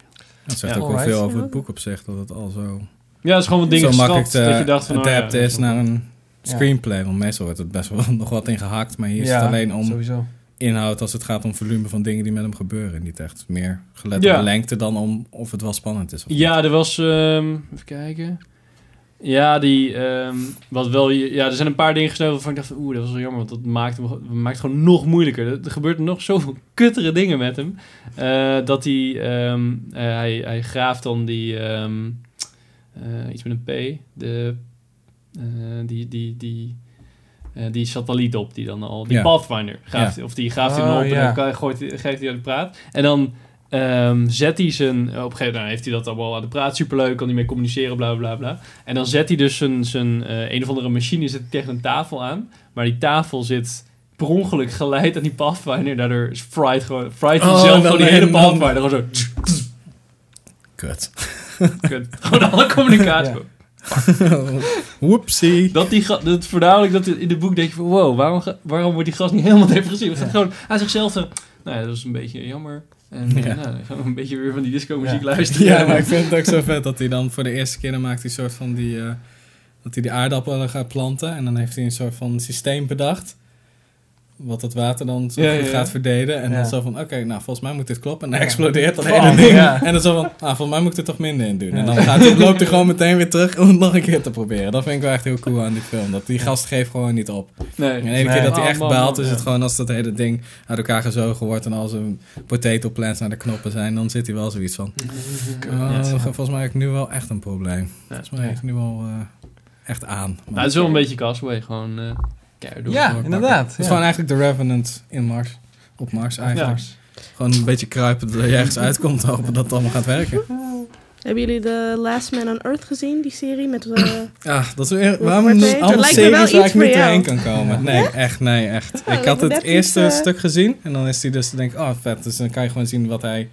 Dat zegt Ja. ook wel veel over het boek op zich, dat het al zo, Ja, het is gewoon wat dingen zo makkelijk geschrapt, te dat je dacht van, oh ja, adapten is naar een screenplay. Want meestal wordt het best wel <laughs> nog wat in gehakt, maar hier is het alleen om Sowieso. inhoud als het gaat om volume van dingen die met hem gebeuren. Niet echt meer gelet op Ja. de lengte dan om of het wel spannend is. Of niet. Ja, er was, ehm, even kijken. Ja, die, ehm, wat wel, ja, er zijn een paar dingen gesneuveld waarvan ik dacht, van, oeh, dat was wel jammer, want dat maakt hem, maakt het gewoon nog moeilijker. Er, gebeurt nog zoveel <laughs> kuttere dingen met hem, Eh, dat hij, ehm, eh, hij, hij graaft dan die, ehm, eh, iets met een P, de, die, die, die, die satelliet op, die dan al, die Ja. Pathfinder, graaft, of die graaft hij dan Oh, op en dan gooit, geeft hij aan de praat. En dan ehm, zet hij zijn... Op een gegeven moment heeft hij dat allemaal aan de praat. Superleuk, kan hij mee communiceren, bla bla bla. En dan zet hij dus zijn, zijn eh, een of andere machine zet hij tegen een tafel aan. Maar die tafel zit per ongeluk geleid aan die Pathfinder. Daardoor is Fried gewoon... Fried Oh, zelf gewoon die hele Pathfinder. Gewoon zo... Kut. kut. Gewoon alle communicatie. Ja. <laughs> Whoopsie. Dat die dat voornamelijk dat in de boek denk je van... Wow, waarom, waarom wordt die gast niet helemaal depressief? Het gaat gewoon aan zichzelf zo... Nou ja, dat was een beetje jammer. En Ja. ja. nou, dan gaan we een beetje weer van die disco muziek Ja. luisteren. Ja, maar ik vind het ook zo <laughs> vet dat hij dan voor de eerste keer dan maakt hij een soort van die... eh, dat hij die aardappelen gaat planten. En dan heeft hij een soort van systeem bedacht. Wat het water dan zo Ja, goed ja, ja. gaat verdelen. En Ja. dan zo van, oké, nou volgens mij moet dit kloppen. En dan Ja. explodeert dat Oh, hele ding. ja. En dan zo van, ah, volgens mij moet ik er toch minder in doen. Ja. En dan gaat hij, loopt hij gewoon meteen weer terug om het nog een keer te proberen. Dat vind ik wel echt heel cool aan die film. Dat die gast geeft gewoon niet op. Nee. En de ene Nee. keer dat hij Oh, echt man, baalt, man, is ja. het gewoon als dat hele ding uit elkaar gezogen wordt en al zijn potato plants naar de knoppen zijn, dan zit hij wel zoiets van. Oh, volgens mij heb ik nu wel echt een probleem. Volgens mij heb ik nu wel eh, echt aan. Maar Nou, het is wel een beetje Castaway, gewoon eh keihard. Ja, inderdaad. Het is gewoon eigenlijk de Revenant in Mars. Op Mars eigenlijk. Ja. Gewoon een beetje kruipen dat je ergens uitkomt en <laughs> hopen dat het allemaal gaat werken. Hebben jullie The Last Man on Earth gezien, die serie? Met, eh, <clears throat> Ja, dat is weer, waarom me wel series waar iets ik niet doorheen kan komen. Nee, echt, nee, echt. Ja, ik had het eerste iets, eh, stuk gezien en dan is hij dus, denk ik, oh vet. Dus dan kan je gewoon zien wat hij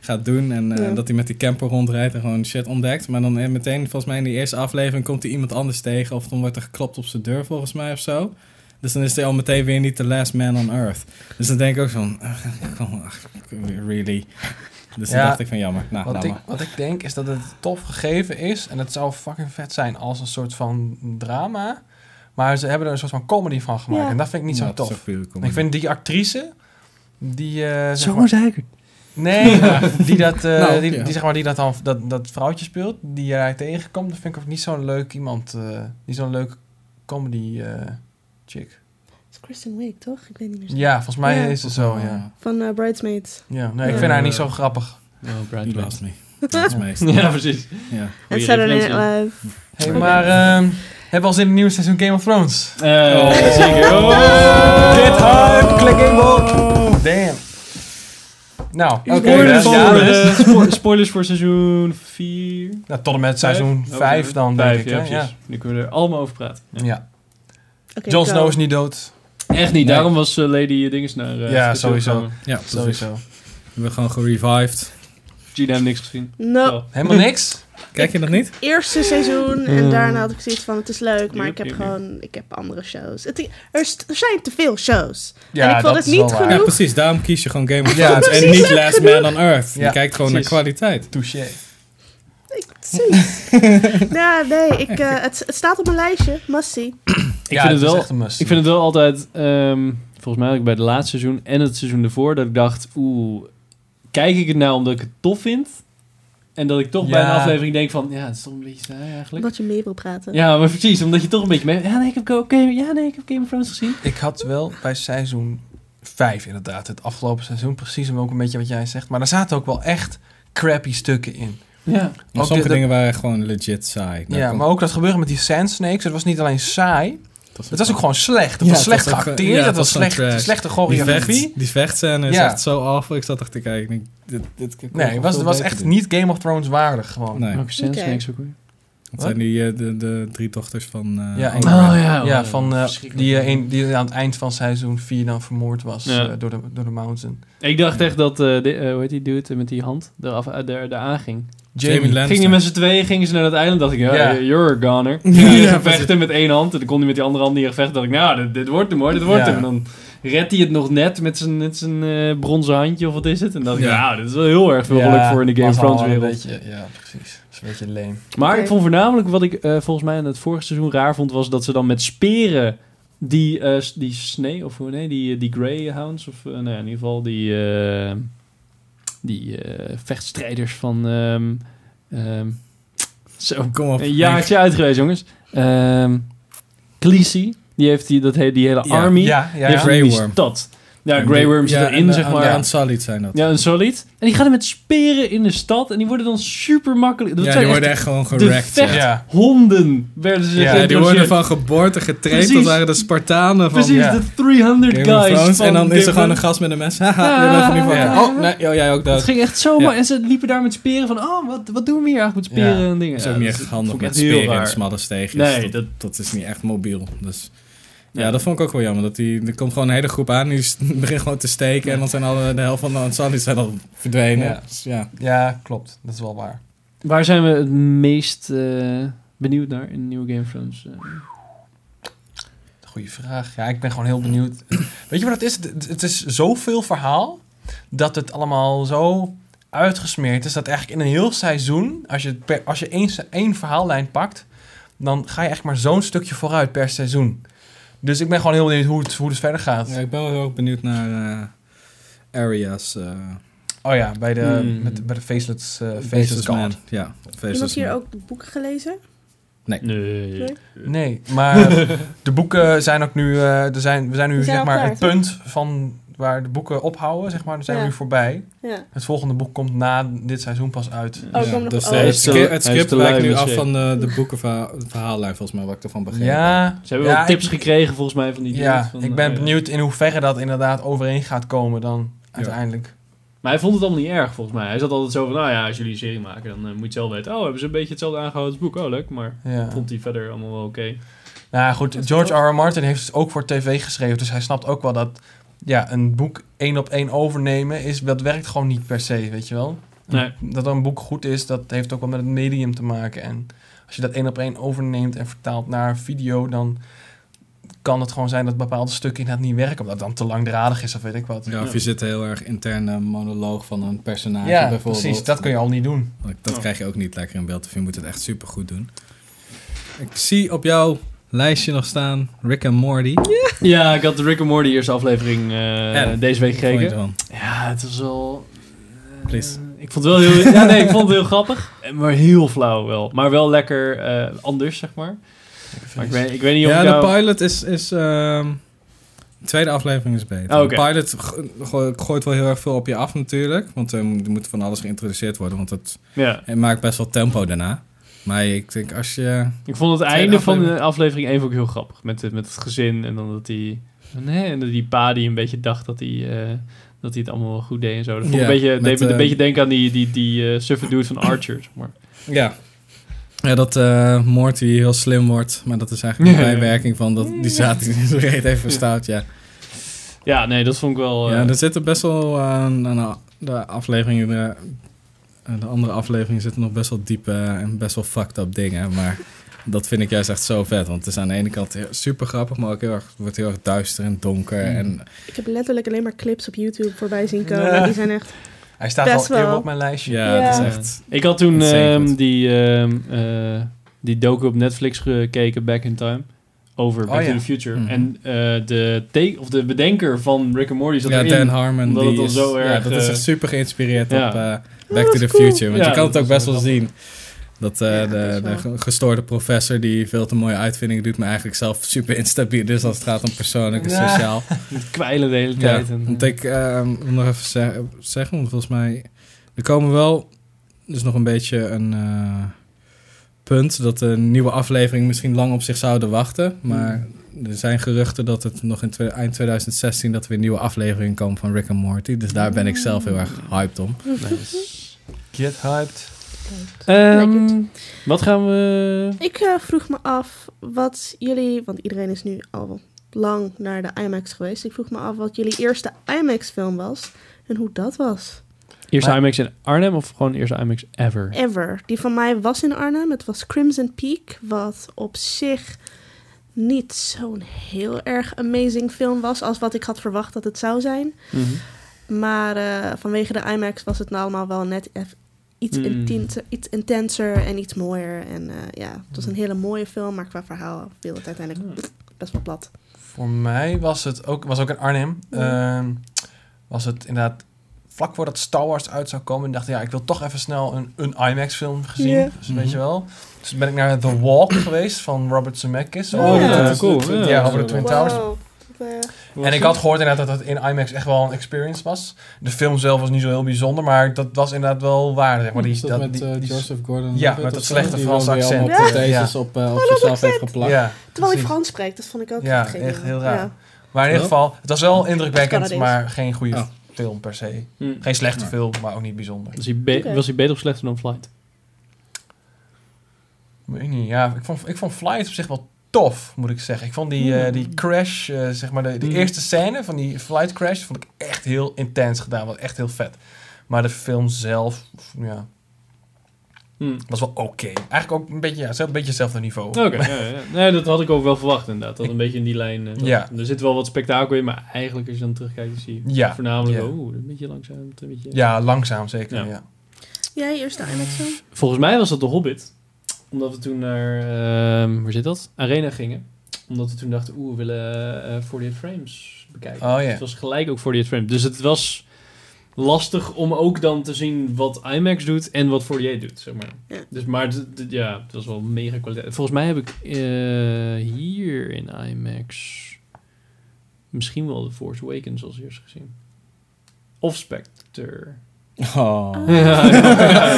gaat doen en eh, Ja. dat hij met die camper rondrijdt en gewoon shit ontdekt. Maar dan eh, meteen, volgens mij in die eerste aflevering, komt hij iemand anders tegen of dan wordt er geklopt op zijn deur volgens mij of zo. Dus dan is hij al meteen weer niet the last man on earth. Dus dan denk ik ook van, ach, really? Dus dan dacht ik van jammer. Nou, Wat ik, wat ik denk is dat het tof gegeven is. En het zou fucking vet zijn als een soort van drama. Maar ze hebben er een soort van comedy van gemaakt. Ja. En dat vind ik niet Ja, zo tof. Ik vind die actrice... Die, eh, zeg maar, zeker. Nee, <laughs> die dat, eh, Nou, die, ja. die, zeg maar, die dat, dan, dat, dat vrouwtje speelt, die jij tegenkomt, dat vind ik ook niet zo'n leuk iemand. eh niet zo'n leuk comedy eh, chick. Het is Kristen Wiig, toch? Ik weet niet meer. Ja, volgens mij Ja. is het zo, ja. Van Bridesmaids. ja nee, ik vind haar niet zo grappig. Oh, <laughs> is meest. Ja, precies. Ja. En Saturday Night. Live. Hey, maar ehm, hebben we al zin in het nieuwe seizoen Game of Thrones? Eh, Oh. Zeker. Get hype, klik in Damn. Nou, oké. Spoilers, voor, ja, spo- spoilers voor seizoen 4. nou, tot en met seizoen 5 dan, denk Vijf, ik. ja, precies. Nu kunnen we er allemaal over praten. Ja. ja. Oké, Jon. Snow is niet dood. Echt niet, Nee. daarom was eh, Lady Dinges naar... eh, Ja, sowieso. Ja. Sowieso. We hebben gewoon gerevived. Gina heeft niks gezien. No. Helemaal <laughs> niks? Kijk je dat niet? eerste seizoen en Hmm. daarna had ik zoiets van het is leuk, maar ik heb gewoon ik heb andere shows. Het, er, is- er zijn te veel shows. Ja, En ik vond dat het niet genoeg. Ja, precies. Daarom kies je gewoon Game of Ja, Thrones en precies. niet Last Man on Earth. Je Ja, kijkt gewoon precies. naar kwaliteit. Touché. Ik, zoiets. <laughs> ja, nee, ik, eh, het, het staat op mijn lijstje. Must see. Ik ja, vind het wel... echt een must. Ik vind het wel altijd, ehm, volgens mij had ik bij het laatste seizoen en het seizoen ervoor, dat ik dacht, oeh, kijk ik het nou omdat ik het tof vind? En dat ik toch bij een aflevering denk van, ja, het is toch een beetje saai eigenlijk. Omdat je meer wil praten. Ja, maar precies, omdat je toch een beetje mee... Ja, nee, ik heb, oké, ja, nee, ik heb Game of Thrones gezien. Ik had wel bij seizoen 5 inderdaad, het afgelopen seizoen, precies ook een beetje wat jij zegt. Maar er zaten ook wel echt crappy stukken in. Ja. Maar Ook sommige de- de- dingen waren gewoon legit saai. Daar ja, maar ook dat gebeuren met die Sand Snakes, het was niet alleen saai, dat het was ook gewoon slecht. Het Ja, was het slecht was ook, geacteerd, ja, het het was slecht, slechte die, choreografie. vecht, die vechtscène is Ja. echt zo awful. Ik zat echt te kijken. Dit, dit Nee, het was, echt niet Game of Thrones waardig gewoon. Nee, ook weer? het zijn die, eh, de, de drie dochters van... eh, Ja, en- ja. Ja, van, eh, die, eh, een, die aan het eind van seizoen 4 dan vermoord was Ja. eh, door, de, door de Mountain. Ik dacht echt dat, eh de, eh, hoe heet die dude met die hand eraf, er, er, eraan ging. Jamie. Lannister. Ging die met z'n tweeën, gingen ze naar dat eiland, dacht ik, ja, Ja. you're a goner. <laughs> Ja, Ging vechten met één hand en dan kon hij met die andere hand niet echt vechten. dacht ik, nou, dit, dit wordt hem hoor, dit wordt Ja. hem. En dan redt hij het nog net met zijn, met zijn eh, bronzen handje of wat is het. En dan dacht ik, Ja. nou, dit is wel heel erg veel geluk voor in de Game of Thrones wereld. beetje, ja, precies. Dat is een beetje leem. Maar Oké. ik vond voornamelijk wat ik eh, volgens mij in het vorige seizoen raar vond, was dat ze dan met speren die, eh, s- die snee, of hoe nee, die, die greyhounds, of eh, nou ja, in ieder geval die, eh, die eh, vechtstrijders van, ehm, ehm, Zo, Kom op. een jaartje uit geweest, jongens. Khaleesi, die heeft die, dat hele, die hele army. Ja, ja, die stad. Ja, Grey die- Worm zit ja, erin, en, zeg eh, maar. Ja, een solid zijn dat. Ja, een solid. En die gaan er met speren in de stad. En die worden dan super makkelijk. Dat Ja, zijn die worden echt gewoon de gerekt. Ja. Ja. honden. Werden ze Ja, Ja, die worden van geboorte getraind. Dat waren de Spartanen van Precies, Ja. de 300 Game of guys. Thrones. En dan is er gewoon een gast met een mes. <laughs> Haha, van. Oh, nee, oh, jij ook Het dood. ging echt zo Ja. maar En ze liepen daar met speren van... Oh, wat, wat doen we hier eigenlijk met speren Ja. en dingen. Het is ook niet dat echt handig met speren in smalle steegjes. Nee, dat, dat- dat is niet echt mobiel. Dus ja, dat vond ik ook wel jammer. Dat die, er komt gewoon een hele groep aan, die <laughs> begint gewoon te steken. En dan zijn alle, de helft van de Ansali's zijn al verdwenen. Ja. Dus ja. Ja, klopt. Dat is wel waar. Waar zijn we het meest eh, benieuwd naar in nieuwe Game of Thrones? Eh, Goeie vraag. Ja, ik ben gewoon heel benieuwd. <clears throat> Weet je wat het is? Het- is zoveel verhaal dat het allemaal zo uitgesmeerd is dat eigenlijk in een heel seizoen, als je, per, als je één, één verhaallijn pakt, dan ga je echt maar zo'n stukje vooruit per seizoen. Dus ik ben gewoon heel benieuwd hoe het, hoe het verder gaat. ja, ik ben wel heel erg benieuwd naar eh, Areas. eh Oh ja, bij de, Hmm. met, bij de Faceless, uh, Faceless Faceless Man. Ja, Faceless Iemand hier Man. ook de boeken gelezen? nee. Nee? Nee, maar <laughs> de boeken zijn ook nu, eh, er zijn, we zijn nu zijn zeg maar klaar, het toch? punt van waar de boeken ophouden, zeg maar, daar zijn we nu voorbij. Ja. Het volgende boek komt na dit seizoen pas uit. Oh, dus oh. eh, het, script, het lui nu af van de, de boekenverhaallijn, volgens mij, wat ik ervan begrepen heb. Ja, Ze hebben ja, wel tips ik, gekregen volgens mij van die ja, van, ik ben eh, benieuwd in hoeverre dat inderdaad overeen gaat komen dan uiteindelijk. Maar hij vond het allemaal niet erg volgens mij. Hij zat altijd zo van, nou ja, als jullie een serie maken, dan eh, moet je zelf weten. Oh, hebben ze een beetje hetzelfde aangehouden als het boek? Oh, leuk. Maar Ja. vond hij verder allemaal wel oké. Nou goed, George R. R. Martin heeft het ook voor tv geschreven, dus hij snapt ook wel dat ja, een boek één op één overnemen is, dat werkt gewoon niet per se, weet je wel. Nee. Dat een boek goed is, dat heeft ook wel met het medium te maken. En als je dat één op één overneemt en vertaalt naar video, dan kan het gewoon zijn dat bepaalde stukken inderdaad niet werken, omdat het dan te langdradig is of weet ik wat. Ja, of je zit heel erg interne monoloog van een personage Ja, bijvoorbeeld. precies. Dat kun je al niet doen. Dat, krijg je ook niet lekker in beeld. Of je moet het echt super goed doen. Ik zie op jouw lijstje nog staan Rick en Morty. Ja, ik had de Rick and Morty eerste aflevering eh, En? deze week gekeken. Ja, het was wel... eh, Please. ik vond het wel heel... <laughs> ja, nee, ik vond het heel grappig. Maar heel flauw wel. Maar wel lekker eh, anders, zeg maar. Maar ik weet, ik weet niet of Ja, de pilot is... is ehm, de tweede aflevering is beter. Oh. De pilot go- go- gooit wel heel erg veel op je af natuurlijk. Want er moet- er moet van alles geïntroduceerd worden. Want het, Ja, het maakt best wel tempo daarna. Maar ik denk als je... ik vond het einde van de aflevering. 1 ook heel grappig. Met, het- met het gezin en dan dat die... Nee, en dat die pa die een beetje dacht dat hij... eh, dat hij het allemaal wel goed deed en zo. Dat vond ik Ja, een beetje, met, deed me eh, een beetje denken aan die, die, die eh suffe dude van Archer. zeg maar. Ja. Ja, dat eh Morty heel slim wordt. Maar dat is eigenlijk een bijwerking van dat die zaad die zijn reet heeft verstout. Ja. Ja, nee, dat vond ik wel... eh, Ja, er zitten best wel aan de afleveringen, de, de andere afleveringen zitten nog best wel diepe en best wel fucked up dingen. Maar <laughs> dat vind ik juist echt zo vet. Want het is aan de ene kant super grappig, maar ook heel erg, wordt heel erg duister en donker. Mm. En Ik heb letterlijk alleen maar clips op YouTube voorbij zien komen. Ja. Die zijn echt... Hij staat Best al wel. op mijn lijstje. ja, Ja. het is echt... Ik had toen ehm, die, ehm, eh, die docu op Netflix gekeken, Back in Time. Over Back Oh, ja. to the Future. Mhm. En eh, de, te- of de bedenker van Rick and Morty zat Ja, erin. Dan Harmon, die het is, zo ja, dat is eh, echt super geïnspireerd ja. op eh, Back to the cool. Future. Want je kan het ook best wel wel zien. Dat de, gestoorde professor die veel te mooie uitvindingen doet, maar eigenlijk zelf super instabiel is als het gaat om persoonlijk en sociaal. <laughs> Met kwijlen de hele tijd. en, want ik eh, wil nog even zeg- zeggen, want volgens mij... Er komen wel... dus nog een beetje een punt dat de nieuwe aflevering misschien lang op zich zouden wachten. Maar er zijn geruchten dat het nog in eind 2016 dat er weer nieuwe afleveringen komen van Rick and Morty. Dus daar ben ik zelf heel erg hyped om. Get hyped. Ehm, Like wat gaan we... Ik eh, vroeg me af wat jullie... Want iedereen is nu al lang naar de IMAX geweest. Ik vroeg me af wat jullie eerste IMAX-film was. En hoe dat was. Eerste Maar- IMAX in Arnhem of gewoon eerste IMAX ever? Ever. Die van mij was in Arnhem. Het was Crimson Peak. Wat op zich niet zo'n heel erg amazing film was... als wat ik had verwacht dat het zou zijn. Mhm. Maar eh, vanwege de IMAX was het nou allemaal wel net iets, Mm. intenser, iets intenser en iets mooier. En eh, ja, het was een hele mooie film, maar qua verhaal viel het uiteindelijk pff, best wel plat. Voor mij was het ook, was ook in Arnhem. Ehm, was het inderdaad vlak voordat Star Wars uit zou komen. En dacht, ja, ik wil toch even snel een, een IMAX-film gezien. Dus weet je wel. Dus ben ik naar The Walk geweest van Robert Zemeckis. Oh, ja, de- cool. Ja, Ja, over de. Twin Towers. Wow. En ik had gehoord inderdaad dat het in IMAX echt wel een experience was. De film zelf was niet zo heel bijzonder, maar dat was inderdaad wel waar. Zeg maar. die, Is dat, dat, met die- eh, die- Joseph Gordon Ja, met dat slechte die Franse weer accent. allemaal Ja. protheses Ja. op, eh, op dat zichzelf heeft geplakt. Ja, Terwijl hij. Frans spreekt, dat vond ik ook Ja, echt heel raar. Ja. Maar in ieder geval, het was wel indrukwekkend, maar geen goede Oh. Film per se. Hm. Geen slechte Ja. film, maar ook niet bijzonder. Was hij, be- was hij beter of slechter dan Flight? Weet ik niet, ja, ik vond, ik vond Flight op zich wel tof, moet ik zeggen. Ik vond die, eh, die crash, eh, zeg maar, de, de Mm. eerste scène van die flight crash, vond ik echt heel intens gedaan. Was echt heel vet. Maar de film zelf, ja, Hm. was wel oké. Eigenlijk ook een beetje, ja, zelf- een beetje hetzelfde niveau. Oké, <laughs> ja, ja. Nee, dat had ik ook wel verwacht inderdaad. Dat een beetje in die lijn. eh, Ja. Er zit wel wat spektakel in, maar eigenlijk als je dan terugkijkt, zie je Ja. voornamelijk, Ja. oh, een beetje langzaam. Een beetje... Ja, langzaam zeker, Ja. ja. Jij eerst de IMAX film? Volgens mij was dat de Hobbit. Omdat we toen naar, ehm waar zit dat? Arena gingen. Omdat we toen dachten, oeh, we willen eh 48 frames bekijken. Oh ja. Het was gelijk ook 48 frames. Dus het was lastig om ook dan te zien wat IMAX doet en wat 48 doet, zeg maar. Ja. Dus, maar ja, het was wel mega kwaliteit. Volgens mij heb ik eh, hier in IMAX misschien wel The Force Awakens als eerst gezien. Of Spectre. Oh.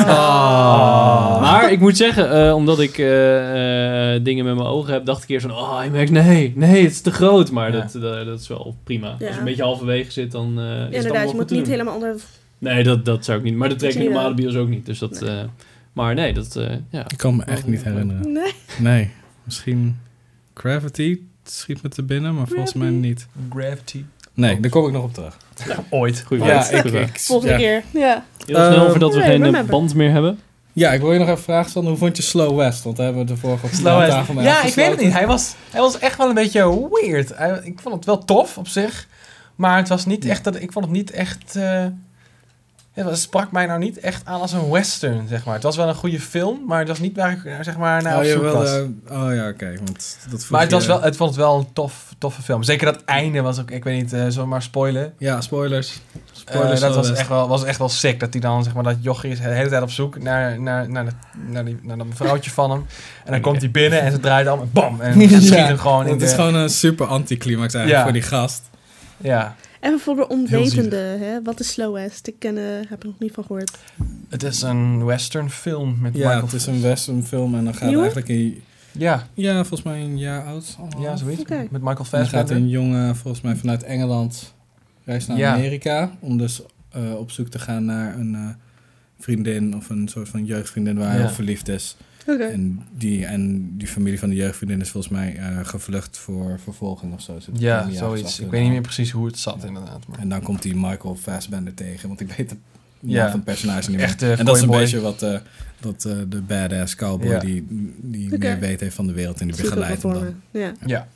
Ah. <laughs> Maar ik moet zeggen, eh, omdat ik eh, eh, dingen met mijn ogen heb, dacht ik eerst van, oh, IMAX, nee, nee, het is te groot. Maar Ja. dat, dat, dat is wel prima. Ja. Als je een beetje halverwege zit, dan eh is het allemaal Inderdaad, je moet te niet doen. helemaal onder... Nee, dat, dat zou ik niet. Maar dat trek ik normale bios ook niet. Dus dat, Nee. eh, maar nee, dat, eh, ja. Ik kan me echt niet herinneren. Nee. Nee, misschien Gravity schiet me te binnen, maar volgens mij niet. Gravity. Nee, daar kom ik nog op terug. Ooit. Goeie Ja, ik, ik, Volgende ja. keer, ja. Heel snel, Ehm, voordat we geen remember. band meer hebben. ja, ik wil je nog even vragen, Sander, hoe vond je Slow West? Want daar hebben we de vorige op Slow West. tafel mee Ja, ik weet het niet. Hij was, hij was echt wel een beetje weird. Hij- ik vond het wel tof op zich. Maar het was niet echt... Dat, ik vond het niet echt... eh, het sprak mij nou niet echt aan als een western, zeg maar. Het was wel een goede film, maar het was niet waar ik eh, zeg maar, naar Oh, op was. wilde, oh ja, oké. want dat Maar het, was wel, het vond het wel een tof, toffe film. Zeker dat einde was ook... Ik weet niet, eh zomaar spoilen. Ja, spoilers. Eh, Spoilers dat was echt, wel, was echt wel sick. Dat hij dan, zeg maar, dat jochie is de hele tijd op zoek naar, naar, naar, de, naar, die, naar dat vrouwtje van hem. En dan komt hij binnen en ze draait en bam! En <laughs> Ja, schiet hem gewoon in Het de... is gewoon een super anticlimax eigenlijk Ja. voor die gast. Ja, Even voor de onwetende, hè? wat is Slow West? Ik ken, eh, heb er nog niet van gehoord. het is een western film met Ja, Michael het is een western film en dan gaat Nieuwe? eigenlijk een... Ja, Ja, volgens mij een jaar oud. ja zoiets. Met Michael En dan gaat Fassbender. een jongen volgens mij vanuit Engeland reist naar Ja. Amerika om dus eh, op zoek te gaan naar een eh, vriendin of een soort van jeugdvriendin waar hij Ja. op verliefd is. Oké. En, die, en die familie van de jeugdvriendin is volgens mij eh, gevlucht voor vervolging of zo. Ja, zoiets. Ik weet niet meer precies hoe het zat inderdaad. Maar En dan komt die Michael Fassbender tegen, want ik weet het Ja. van het personage niet meer. echt eh En dat is een beetje wat, eh, wat eh, de badass cowboy Ja. die, die meer weet heeft van de wereld en die begeleidt hem dan. Ja, Ja,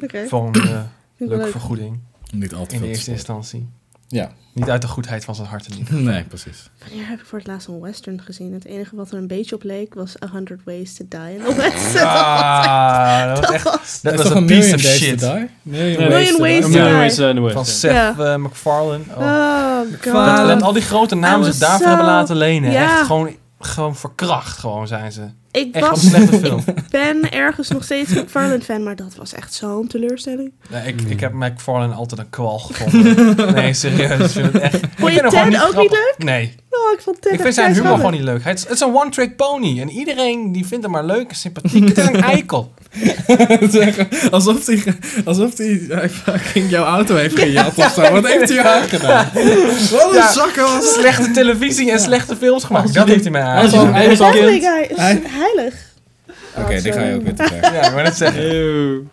eh, wel leuke leuk. vergoeding. Niet al te In de eerste instantie. Ja, Niet uit de goedheid van zijn hart in ieder nee, precies. Wanneer heb ik voor het laatst een western gezien? Het enige wat er een beetje op leek was A Hundred Ways to Die in the West. Ah, dat was echt... was... Dat is was een Million piece of shit. To Die? Million, Million to Ways Die. to Die. Million Ways in the West. Van. Seth eh, MacFarlane. Oh. Oh, Dat, god. dat al die grote namen zich daarvoor so- hebben laten lenen. Echt gewoon, gewoon verkracht gewoon zijn ze. Ik Echt was, een slechte <laughs> film. ben ergens nog steeds een McFarlane fan, maar dat was echt zo'n teleurstelling. Nee, ik, ik heb McFarlane altijd een kwal gevonden. <laughs> nee, serieus. Ik vind het echt... ik Vond je Ted ook niet grappig. Nee, Oh, ik vond Ted ik echt vind zijn humor gewoon niet leuk. Het is, het is een one-trick pony. En iedereen die vindt hem maar leuk en sympathiek. Het is een <laughs> eikel. <laughs> Alsof hij alsof hij eh, fucking jouw auto heeft gejat of zo. Wat heeft hij haar gedaan? Wat een Ja. Slechte televisie en slechte films gemaakt. Dat heeft hij mij aangedaan. hij is heilig. Oké, die ga je ook weer te ver. Ja, ik wou net zeggen. Eeuw.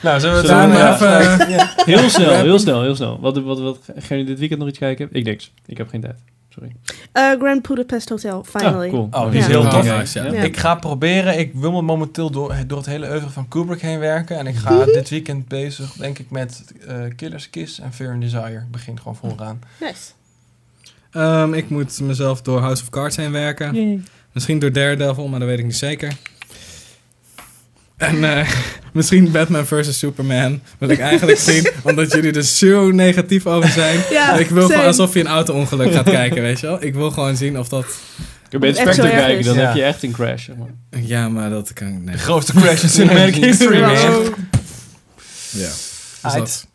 Nou, zullen we Zullen het we dan even... even- Heel snel, heel snel, heel snel. Wat, wat, wat, gaan jullie dit weekend nog iets kijken? Ik niks. Ik heb geen tijd. Sorry. Eh, Grand Budapest Hotel, finally. Ah, cool. Oh, die is Ja. heel Oh, tof. nice, ja. Ja. Ik ga proberen, ik wil me momenteel door, door het hele oeuvre van Kubrick heen werken. En ik ga dit weekend bezig, denk ik, met eh, Killer's Kiss en Fear and Desire. Ik begin gewoon vooraan. Nice. Ehm, ik moet mezelf door House of Cards heen werken. Misschien door Daredevil, maar dat weet ik niet zeker. En eh, <laughs> misschien Batman vs. Superman wil ik eigenlijk <laughs> zien, omdat jullie er zo negatief over zijn. Ja, ik wil gewoon alsof je een auto-ongeluk gaat kijken, weet je wel. Ik wil gewoon zien of dat... Ik ben het echt Spectre kijken, dan Ja. heb je echt een crash. Maar. Ja, maar dat kan ik... Nee. De grootste crash in <laughs> cinematic history, man. Ja. Dus dat.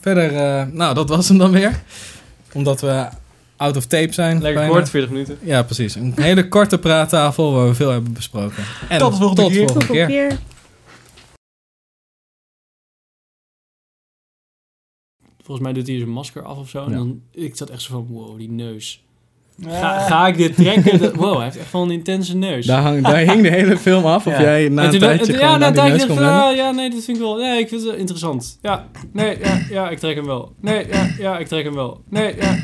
Verder, eh, nou, dat was hem dan weer. Omdat we out of tape zijn. Lekker bijna. kort, 40 minuten. Ja, precies. Een hele korte praattafel waar we veel hebben besproken. En Tot de volgende tot keer. volgende Tot keer. een keer. Volgens mij doet hij zijn masker af of zo. En Ja. dan, ik zat echt zo van, wow, die neus. Ga, ga ik dit trekken? Dat- wow, hij heeft echt wel een intense neus. Daar, hang, daar hing de hele film af. Of Ja. jij na En een tijdje ja, na die tijdje neus dacht ah, ja, nee, dit vind ik wel, nee, ik vind het interessant. Ja, nee, ja, ja, ik trek hem wel. Nee, ja, ja, ik trek hem wel. Nee, ja,